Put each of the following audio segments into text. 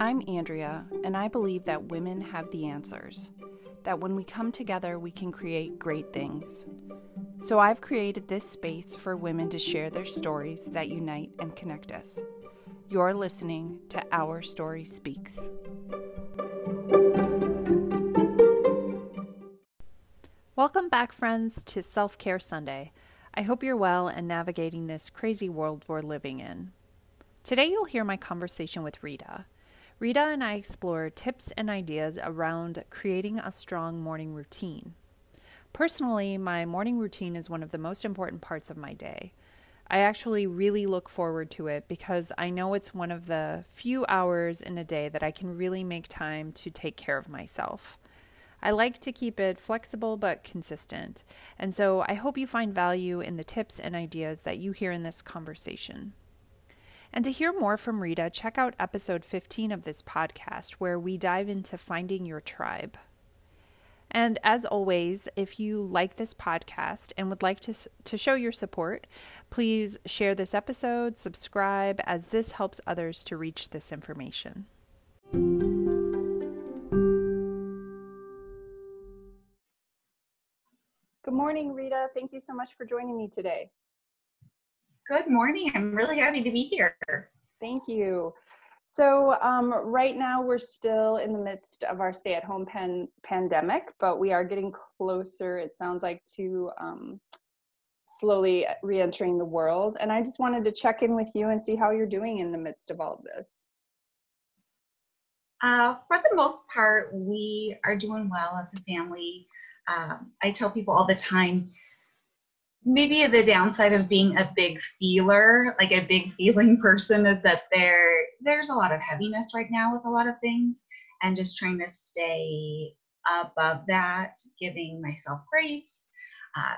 I'm Andrea, and I believe that women have the answers. That when we come together, we can create great things. So I've created this space for women to share their stories that unite and connect us. You're listening to Our Story Speaks. Welcome back, friends, to Self Care Sunday. I hope you're well and navigating this crazy world we're living in. Today, you'll hear my conversation with Rita. Rita and I explore tips and ideas around creating a strong morning routine. Personally, my morning routine is one of the most important parts of my day. I actually really look forward to it because I know it's one of the few hours in a day that I can really make time to take care of myself. I like to keep it flexible but consistent, and so I hope you find value in the tips and ideas that you hear in this conversation. And to hear more from Rita, check out episode 15 of this podcast, where we dive into finding your tribe. And as always, if you like this podcast and would like to, to show your support, please share this episode, subscribe, as this helps others to reach this information. Good morning, Rita. Thank you so much for joining me today. Good morning. I'm really happy to be here. Thank you. So, um, right now we're still in the midst of our stay at home pan- pandemic, but we are getting closer, it sounds like, to um, slowly re entering the world. And I just wanted to check in with you and see how you're doing in the midst of all of this. Uh, for the most part, we are doing well as a family. Um, I tell people all the time, maybe the downside of being a big feeler, like a big feeling person, is that there there's a lot of heaviness right now with a lot of things, and just trying to stay above that, giving myself grace, uh,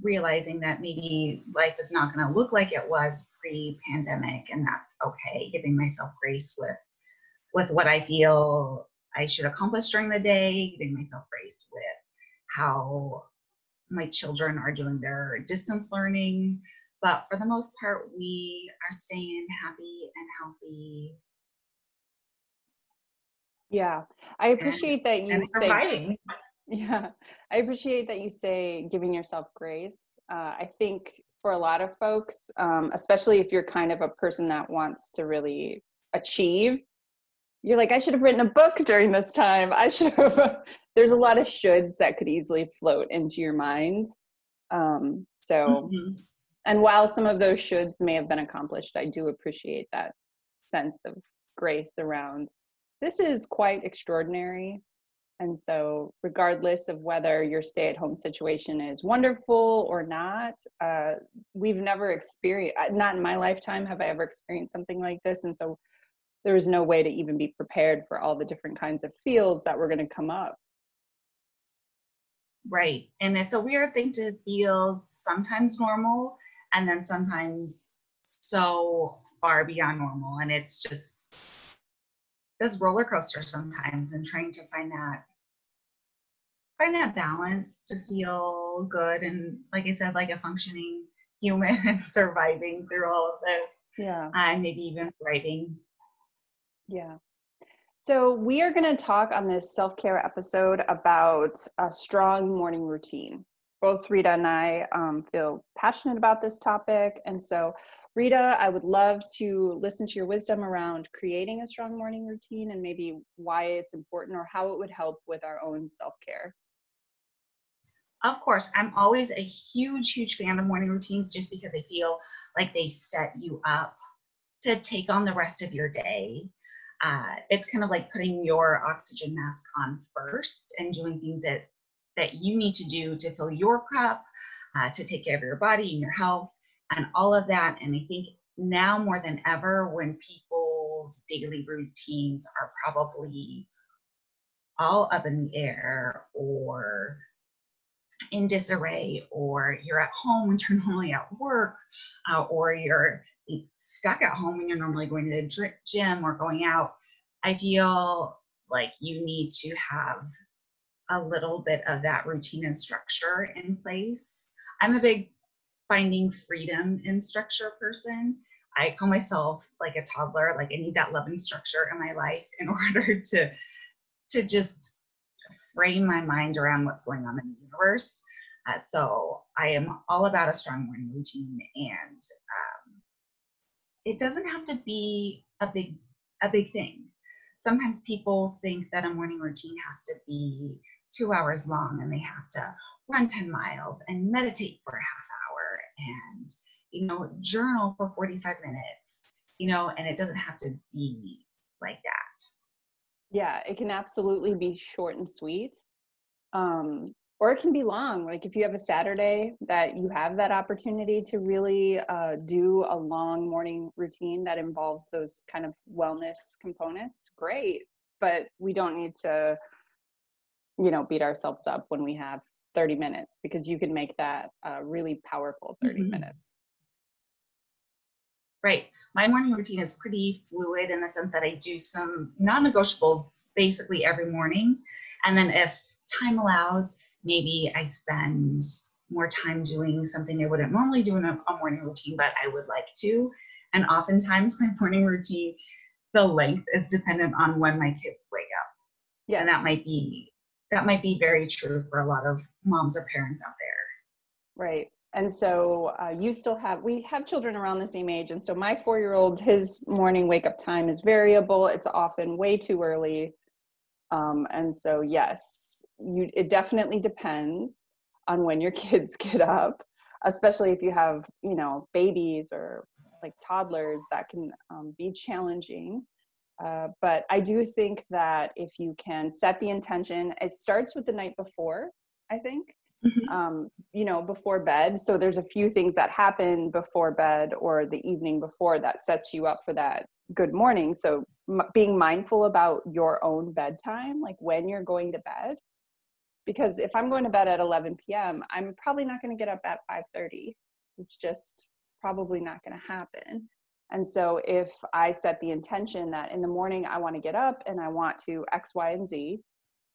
realizing that maybe life is not going to look like it was pre-pandemic, and that's okay. Giving myself grace with with what I feel I should accomplish during the day, giving myself grace with how my children are doing their distance learning. But for the most part, we are staying happy and healthy. Yeah, I appreciate and, that you say. Yeah, I appreciate that you say giving yourself grace. Uh, I think for a lot of folks, um, especially if you're kind of a person that wants to really achieve you're like i should have written a book during this time. I should have there's a lot of shoulds that could easily float into your mind. Um, so mm-hmm. and while some of those shoulds may have been accomplished i do appreciate that sense of grace around this is quite extraordinary. And so regardless of whether your stay at home situation is wonderful or not uh, we've never experienced not in my lifetime have i ever experienced something like this. And so there was no way to even be prepared for all the different kinds of feels that were going to come up. Right. And it's a weird thing to feel sometimes normal and then sometimes so far beyond normal. And it's just this roller coaster sometimes and trying to find that find that balance to feel good and like I said, like a functioning human and surviving through all of this. Yeah. Uh, and maybe even thriving yeah. So, we are going to talk on this self care episode about a strong morning routine. Both Rita and I um, feel passionate about this topic. And so, Rita, I would love to listen to your wisdom around creating a strong morning routine and maybe why it's important or how it would help with our own self care. Of course, I'm always a huge, huge fan of morning routines just because I feel like they set you up to take on the rest of your day uh, it's kind of like putting your oxygen mask on first and doing things that that you need to do to fill your cup, uh, to take care of your body and your health, and all of that. And I think now more than ever, when people's daily routines are probably all up in the air or in disarray, or you're at home when you're normally at work, uh, or you're stuck at home and you're normally going to the gym or going out, I feel like you need to have a little bit of that routine and structure in place. I'm a big finding freedom in structure person. I call myself like a toddler. Like I need that loving structure in my life in order to to just frame my mind around what's going on in the universe. Uh, so I am all about a strong morning routine, and um, it doesn't have to be a big a big thing. Sometimes people think that a morning routine has to be two hours long, and they have to run 10 miles and meditate for a half hour and you know journal for 45 minutes you know and it doesn't have to be like that yeah it can absolutely be short and sweet um or it can be long like if you have a saturday that you have that opportunity to really uh, do a long morning routine that involves those kind of wellness components great but we don't need to you know beat ourselves up when we have 30 minutes because you can make that a really powerful 30 mm-hmm. minutes. Right. My morning routine is pretty fluid in the sense that i do some non-negotiable basically every morning. And then if time allows maybe I spend more time doing something I wouldn't normally do in a, a morning routine, but I would like to. And oftentimes my morning routine, the length is dependent on when my kids wake up. Yeah. And that might be that might be very true for a lot of moms or parents out there. Right. And so uh, you still have, we have children around the same age. And so my four year old, his morning wake up time is variable. It's often way too early. Um, and so, yes, you it definitely depends on when your kids get up especially if you have you know babies or like toddlers that can um, be challenging. Uh, but i do think that if you can set the intention it starts with the night before i think mm-hmm. um, you know before bed. So there's a few things that happen before bed or the evening before that sets you up for that good morning. So m- being mindful about your own bedtime like when you're going to bed because if i'm going to bed at 11 p.m i'm probably not going to get up at 5.30 it's just probably not going to happen. And so if i set the intention that in the morning i want to get up and i want to x y and z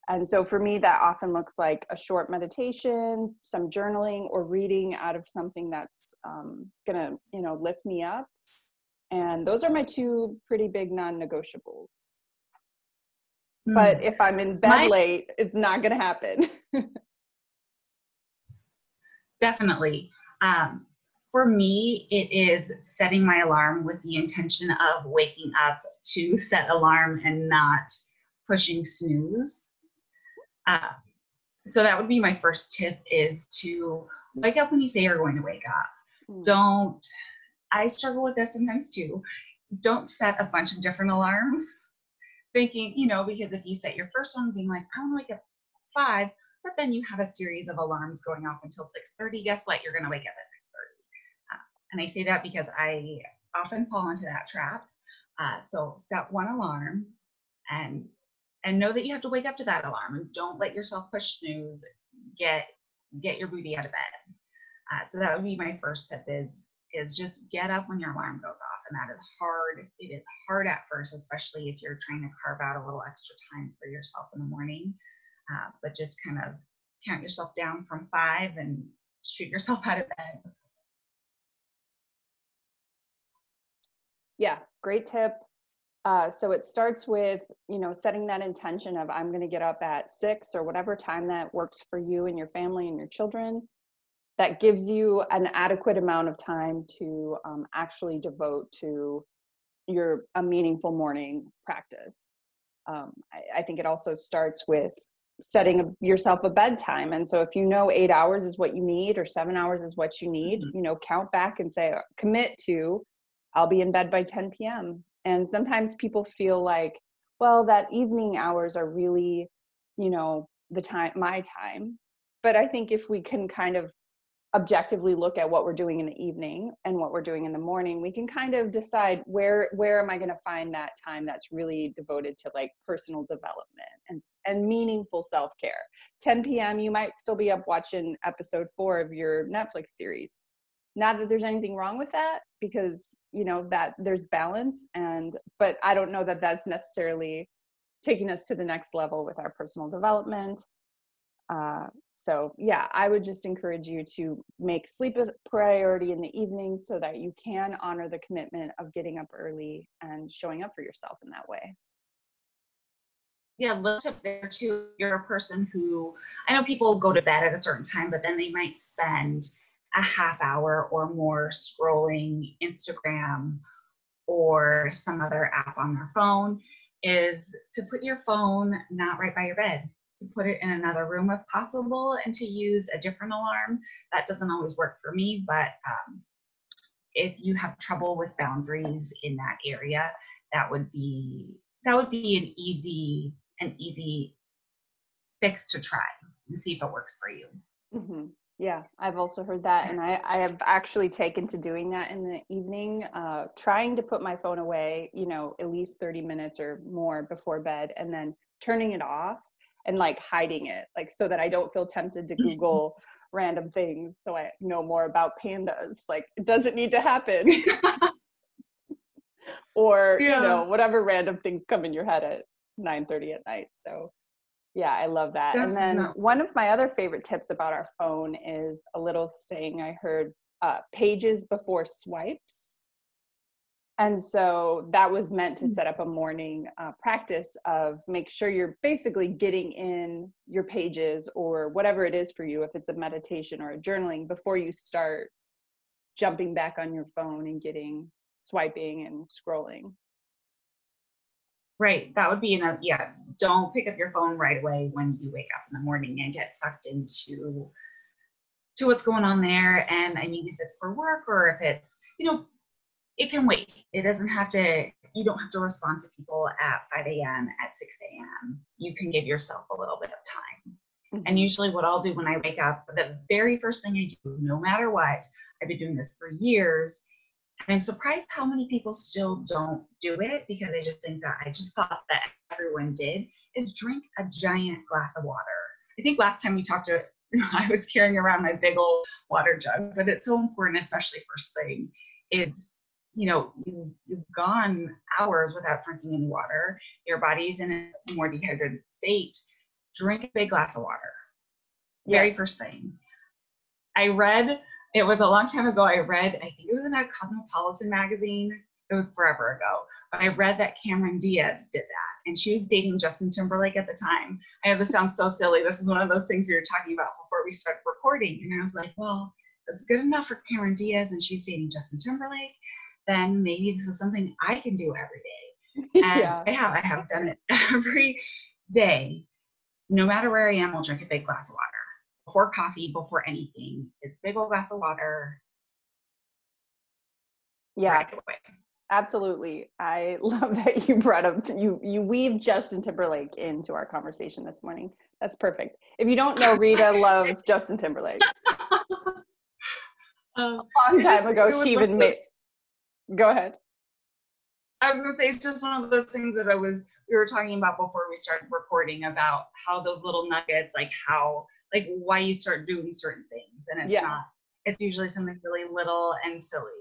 and so for me that often looks like a short meditation some journaling or reading out of something that's um, going to you know lift me up. And those are my two pretty big non-negotiables but hmm. if I'm in bed My, late, it's not going to happen. definitely. Um, for me, it is setting my alarm with the intention of waking up to set alarm and not pushing snooze. Uh, so that would be my first tip is to wake up when you say you're going to wake up. Mm. Don't, I struggle with this sometimes too. Don't set a bunch of different alarms thinking, you know, because if you set your first one being like, I want to wake up five, but then you have a series of alarms going off until 6.30, guess what? You're going to wake up at 6.30. Uh, and I say that because I often fall into that trap. Uh, so set one alarm and and know that you have to wake up to that alarm and don't let yourself push snooze. Get get your booty out of bed. Uh, so that would be my first tip is is just get up when your alarm goes off. And that is hard. It is hard at first, especially if you're trying to carve out a little extra time for yourself in the morning. Uh, but just kind of count yourself down from five and shoot yourself out of bed. Yeah, great tip. Uh, so it starts with you know setting that intention of i'm going to get up at six or whatever time that works for you and your family and your children that gives you an adequate amount of time to um, actually devote to your a meaningful morning practice. Um, I, I, think it also starts with setting yourself a bedtime and so if you know eight hours is what you need or seven hours is what you need mm-hmm. you know count back and say commit to i'll be in bed by 10 p.m and sometimes people feel like well that evening hours are really you know the time my time. But i think if we can kind of objectively look at what we're doing in the evening and what we're doing in the morning we can kind of decide where where am i going to find that time that's really devoted to like personal development and and meaningful self-care. 10 p.m you might still be up watching episode 4 of your netflix series. Not that there's anything wrong with that because you know that there's balance and but i don't know that that's necessarily taking us to the next level with our personal development Uh, so, yeah, I would just encourage you to make sleep a priority in the evening so that you can honor the commitment of getting up early and showing up for yourself in that way. Yeah, let's up there too. You're a person who I know people go to bed at a certain time, but then they might spend a half hour or more scrolling Instagram or some other app on their phone is to put your phone not right by your bed, to put it in another room if possible, and to use a different alarm. That doesn't always work for me, but um, if you have trouble with boundaries in that area, that would be that would be an easy an easy fix to try and see if it works for you. Mm-hmm. Yeah, I've also heard that, and I, I have actually taken to doing that in the evening, uh, trying to put my phone away, you know, at least 30 minutes or more before bed, and then turning it off and like hiding it, like so that I don't feel tempted to Google random things so I know more about pandas. Like, it doesn't need to happen. or, yeah. you know, whatever random things come in your head at 9 30 at night. So, yeah, I love that. and then one of my other favorite tips about our phone is a little saying I heard uh, pages before swipes. And so that was meant to mm. set up a morning uh, practice of make sure you're basically getting in your pages or whatever it is for you, if it's a meditation or a journaling, before you start jumping back on your phone and getting swiping and scrolling. Right. That would be enough. Yeah. Don't pick up your phone right away when you wake up in the morning and get sucked into to what's going on there. And I mean, if it's for work or if it's, you know, it can wait. It doesn't have to, you don't have to respond to people at 5 a.m., at 6 a.m. You can give yourself a little bit of time. Mm-hmm. And usually, what I'll do when I wake up, the very first thing I do, no matter what, I've been doing this for years, And I'm surprised how many people still don't do it because I just think that I just thought that everyone did is drink a giant glass of water. I think last time we talked to I was carrying around my big old water jug, but it's so important, especially first thing, is you know, you, you've gone hours without drinking any water. Your body's in a more dehydrated state. Drink a big glass of water. Very first thing. I read it was a long time ago. I read, I think it was in a Cosmopolitan magazine. It was forever ago. But I read that Cameron Diaz did that. And she was dating Justin Timberlake at the time. I know this sounds so silly. This is one of those things we were talking about before we started recording. And I was like, well, it's good enough for Cameron Diaz and she's dating Justin Timberlake. Then maybe this is something I can do every day. And yeah. I have. I have done it every day. No matter where I am, I'll drink a big glass of water before coffee, before anything. It's big old glass of water. Yeah. Right absolutely. I love that you brought up you you weave Justin Timberlake into our conversation this morning. That's perfect. If you don't know, Rita loves Justin Timberlake. Um, a long time just, ago, she even made. Go ahead. I was gonna say it's just one of those things that I was we were talking about before we started recording about how those little nuggets, like how like why you start doing certain things and it's yeah. not it's usually something really little and silly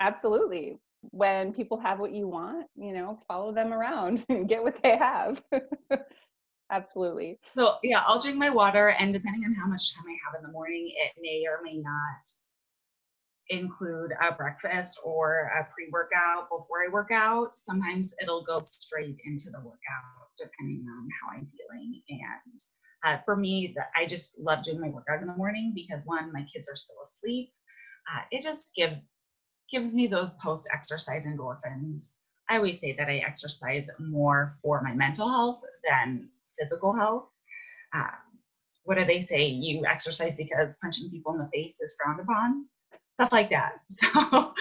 absolutely when people have what you want you know follow them around and get what they have absolutely so yeah i'll drink my water and depending on how much time i have in the morning it may or may not include a breakfast or a pre-workout before i work out sometimes it'll go straight into the workout depending on how i'm feeling and uh, for me, I just love doing my workout in the morning because one, my kids are still asleep. Uh, it just gives gives me those post exercise endorphins. I always say that I exercise more for my mental health than physical health. Uh, what do they say? You exercise because punching people in the face is frowned upon, stuff like that.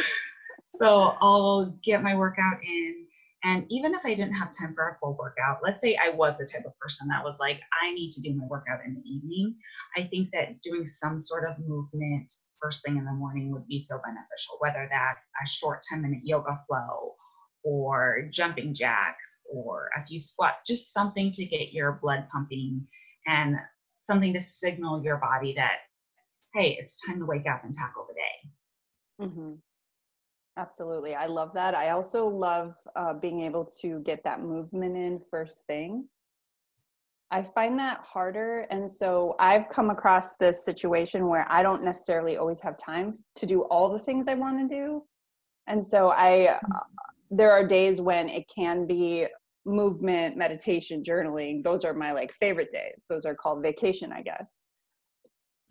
So, so I'll get my workout in and even if I didn't have time for a full workout, let's say I was the type of person that was like, I need to do my workout in the evening, I think that doing some sort of movement first thing in the morning would be so beneficial, whether that's a short 10 minute yoga flow or jumping jacks or a few squats, just something to get your blood pumping and something to signal your body that, hey, it's time to wake up and tackle the. Mm-hmm. Absolutely. I love that. I also love uh, being able to get that movement in first thing. I find that harder. And so I've come across this situation where I don't necessarily always have time to do all the things I want to do. And so I, uh, there are days when it can be movement, meditation, journaling. Those are my like favorite days. Those are called vacation, I guess.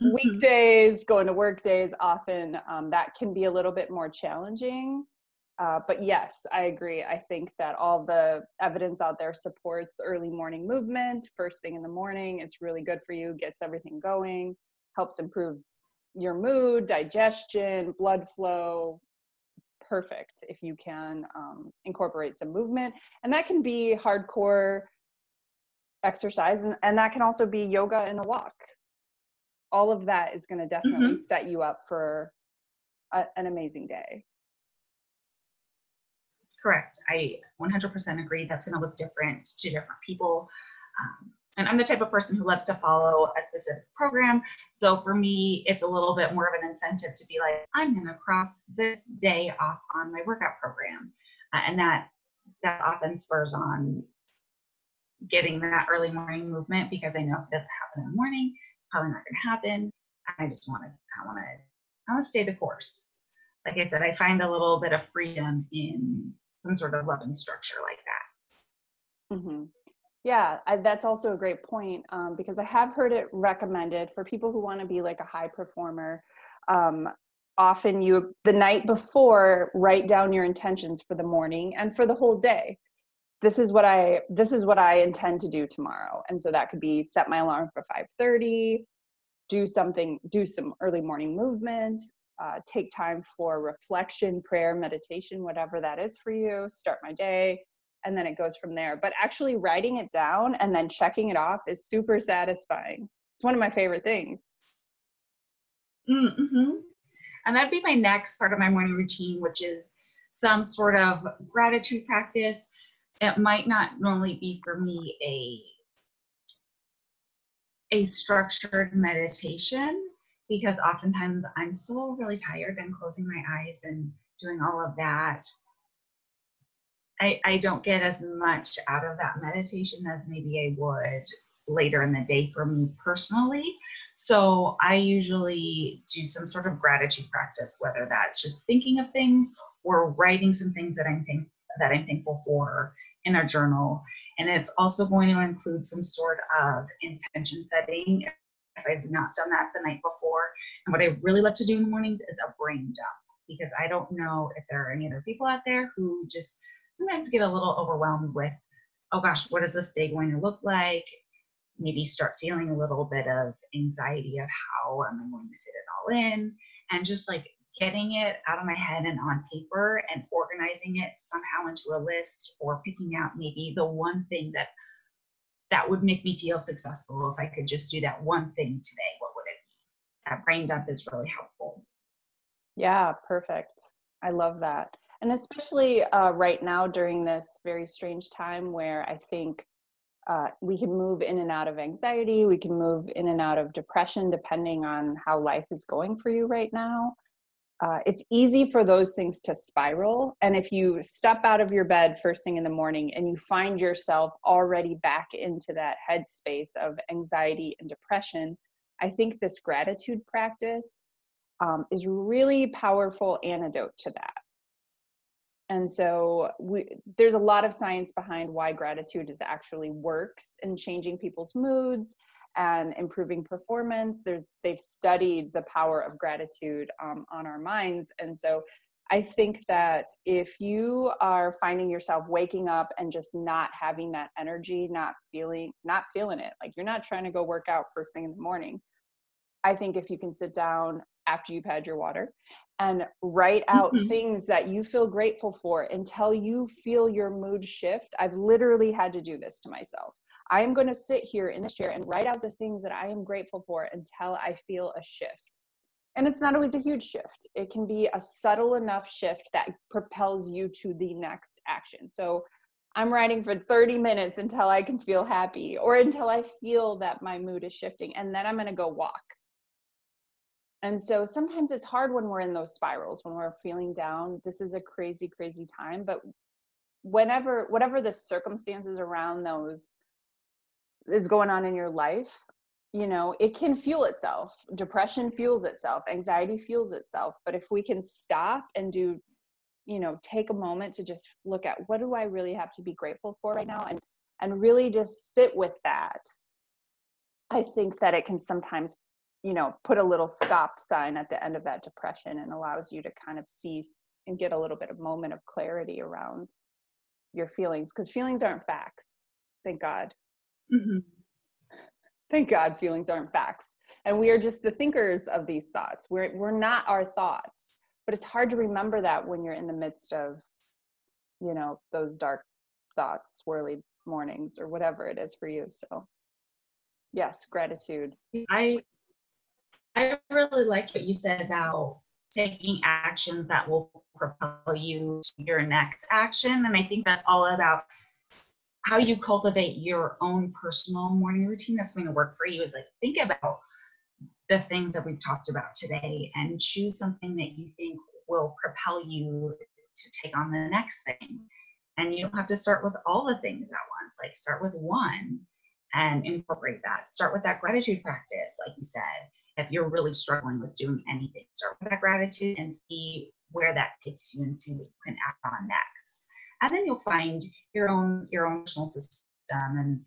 Mm-hmm. Weekdays, going to work days, often um, that can be a little bit more challenging. Uh, but yes, I agree. I think that all the evidence out there supports early morning movement, first thing in the morning. It's really good for you, gets everything going, helps improve your mood, digestion, blood flow. It's perfect if you can um, incorporate some movement. And that can be hardcore exercise, and, and that can also be yoga and a walk. All of that is going to definitely mm-hmm. set you up for a, an amazing day. Correct. I 100% agree. That's going to look different to different people. Um, and I'm the type of person who loves to follow a specific program. So for me, it's a little bit more of an incentive to be like, I'm going to cross this day off on my workout program. Uh, and that that often spurs on getting that early morning movement because I know if it doesn't happen in the morning, probably not going to happen. I just want to, I want to, I want to stay the course. Like I said, I find a little bit of freedom in some sort of loving structure like that. Mm-hmm. Yeah, I, that's also a great point um, because I have heard it recommended for people who want to be like a high performer. Um, often, you the night before write down your intentions for the morning and for the whole day. This is what I this is what I intend to do tomorrow, and so that could be set my alarm for five thirty, do something, do some early morning movement, uh, take time for reflection, prayer, meditation, whatever that is for you, start my day, and then it goes from there. But actually writing it down and then checking it off is super satisfying. It's one of my favorite things. Mm-hmm. And that'd be my next part of my morning routine, which is some sort of gratitude practice. It might not normally be for me a a structured meditation because oftentimes I'm so really tired and closing my eyes and doing all of that. I, I don't get as much out of that meditation as maybe I would later in the day for me personally. So I usually do some sort of gratitude practice, whether that's just thinking of things or writing some things that I'm think that I'm thankful for in a journal. And it's also going to include some sort of intention setting if I've not done that the night before. And what I really love to do in the mornings is a brain dump because I don't know if there are any other people out there who just sometimes get a little overwhelmed with, oh gosh, what is this day going to look like? Maybe start feeling a little bit of anxiety of how am I going to fit it all in? And just like getting it out of my head and on paper and organizing it somehow into a list or picking out maybe the one thing that that would make me feel successful if I could just do that one thing today, what would it be? That brain dump is really helpful. Yeah, perfect. I love that. And especially uh, right now during this very strange time where I think uh, we can move in and out of anxiety, we can move in and out of depression depending on how life is going for you right now uh, it's easy for those things to spiral. And if you step out of your bed first thing in the morning and you find yourself already back into that headspace of anxiety and depression, I think this gratitude practice um, is really powerful antidote to that. And so we, there's a lot of science behind why gratitude is actually works in changing people's moods and improving performance. There's they've studied the power of gratitude um, on our minds. And so i think that if you are finding yourself waking up and just not having that energy not feeling not feeling it like you're not trying to go work out first thing in the morning i think if you can sit down after you've had your water and write out mm-hmm. things that you feel grateful for until you feel your mood shift i've literally had to do this to myself I am going to sit here in this chair and write out the things that I am grateful for until I feel a shift. And it's not always a huge shift, it can be a subtle enough shift that propels you to the next action. So I'm writing for 30 minutes until I can feel happy or until I feel that my mood is shifting, and then I'm going to go walk. And so sometimes it's hard when we're in those spirals, when we're feeling down. This is a crazy, crazy time. But whenever, whatever the circumstances around those is going on in your life you know it can fuel itself. Depression fuels itself. Anxiety fuels itself. But if we can stop and do you know take a moment to just look at what do i really have to be grateful for right now? And and really just sit with that. I think that it can sometimes you know put a little stop sign at the end of that depression and allows you to kind of cease and get a little bit of moment of clarity around your feelings. Because feelings aren't facts thank god mm-hmm. thank god feelings aren't facts. And we are just the thinkers of these thoughts. We're we're not our thoughts. But it's hard to remember that when you're in the midst of you know those dark thoughts swirly mornings or whatever it is for you. So yes gratitude. I i really like what you said about taking actions that will propel you to your next action. And i think that's all about how you cultivate your own personal morning routine that's going to work for you is like think about the things that we've talked about today and choose something that you think will propel you to take on the next thing. And you don't have to start with all the things at once like start with one and incorporate that. Start with that gratitude practice like you said. If you're really struggling with doing anything start with that gratitude and see where that takes you and see what you can add on next and then you'll find your own your own personal system and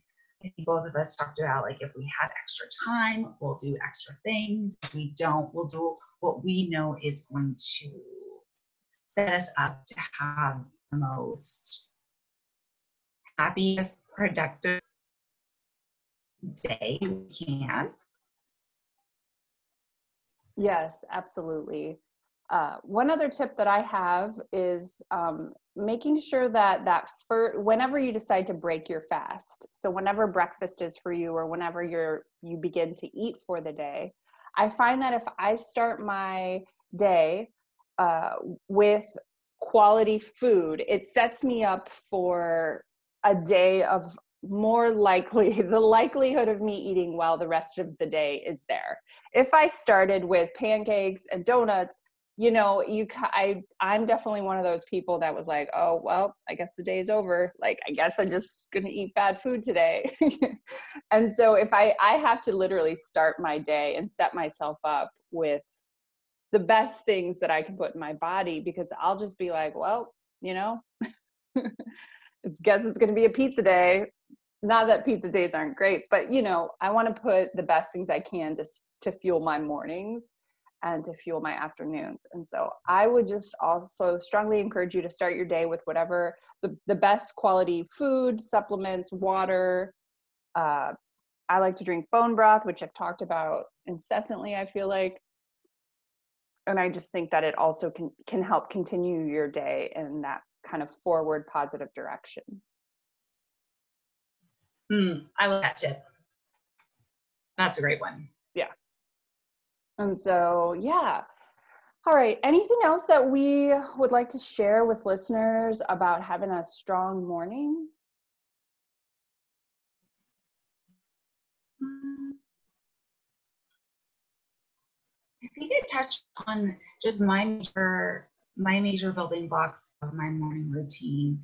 I think both of us talked about like if we have extra time, we'll do extra things. If we don't, we'll do what we know is going to set us up to have the most happiest, productive day we can. Yes, absolutely. Uh, one other tip that I have is um, making sure that that for whenever you decide to break your fast, so whenever breakfast is for you or whenever you're you begin to eat for the day, I find that if I start my day uh, with quality food, it sets me up for a day of more likely the likelihood of me eating well the rest of the day is there. If I started with pancakes and donuts, you know you i i'm definitely one of those people that was like oh well i guess the day is over. Like i guess i'm just gonna eat bad food today. And so if i i have to literally start my day and set myself up with the best things that i can put in my body because i'll just be like well you know guess it's gonna be a pizza day. Not that pizza days aren't great but you know i want to put the best things i can just to fuel my mornings and to fuel my afternoons. And so I would just also strongly encourage you to start your day with whatever the, the best quality food, supplements, water. Uh, I like to drink bone broth, which I've talked about incessantly, I feel like. And I just think that it also can, can help continue your day in that kind of forward positive direction. Mm, I love that tip. That's a great one. Yeah. And so, yeah. All right. Anything else that we would like to share with listeners about having a strong morning? I think I touched on just my major my major building blocks of my morning routine.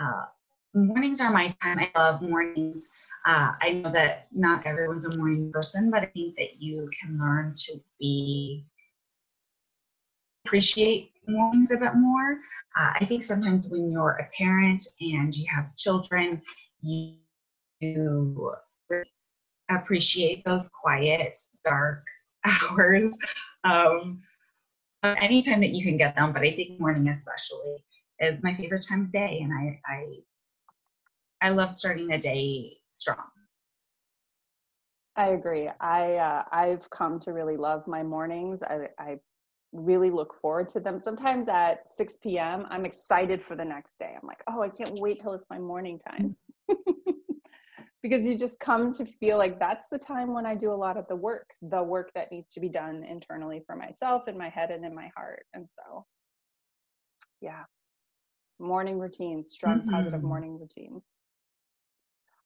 Uh, mornings are my time. I love mornings. Uh, I know that not everyone's a morning person, but I think that you can learn to be appreciate mornings a bit more. Uh, I think sometimes when you're a parent and you have children, you, you appreciate those quiet, dark hours uh, anytime that you can get them. But I think morning especially is my favorite time of day, and I I, I love starting the day strong. I agree. I uh, I've come to really love my mornings. I, I really look forward to them. Sometimes at 6 p.m., I'm excited for the next day. I'm like, oh, I can't wait till it's my morning time. because you just come to feel like that's the time when I do a lot of the work, the work that needs to be done internally for myself in my head and in my heart. And so, yeah, morning routines, strong, mm-hmm. positive morning routines.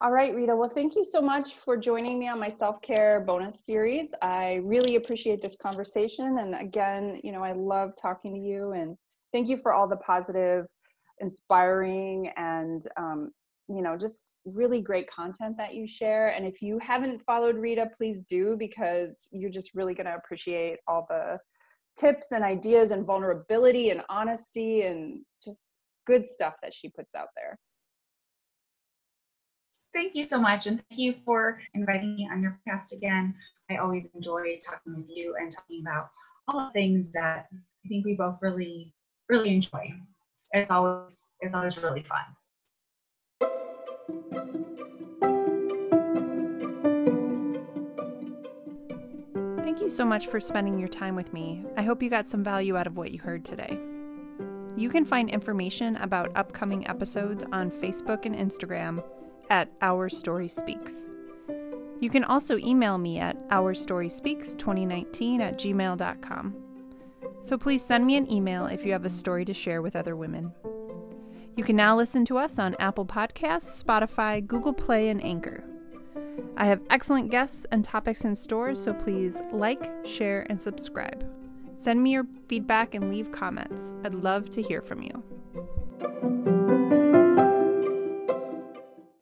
All right, Rita. Well, thank you so much for joining me on my self care bonus series. I really appreciate this conversation. And again, you know, I love talking to you and thank you for all the positive, inspiring, and um, you know, just really great content that you share. And if you haven't followed Rita, please do because you're just really going to appreciate all the tips and ideas and vulnerability and honesty and just good stuff that she puts out there. Thank you so much. And thank you for inviting me on your podcast again. I always enjoy talking with you and talking about all the things that I think we both really, really enjoy. It's always, it's always really fun. Thank you so much for spending your time with me. I hope you got some value out of what you heard today. You can find information about upcoming episodes on Facebook and Instagram at Our Story Speaks. You can also email me at ourstoryspeaks2019 at gmail.com. So please send me an email if you have a story to share with other women. You can now listen to us on Apple Podcasts, Spotify, Google Play, and Anchor. I have excellent guests and topics in store, so please like, share, and subscribe. Send me your feedback and leave comments. I'd love to hear from you.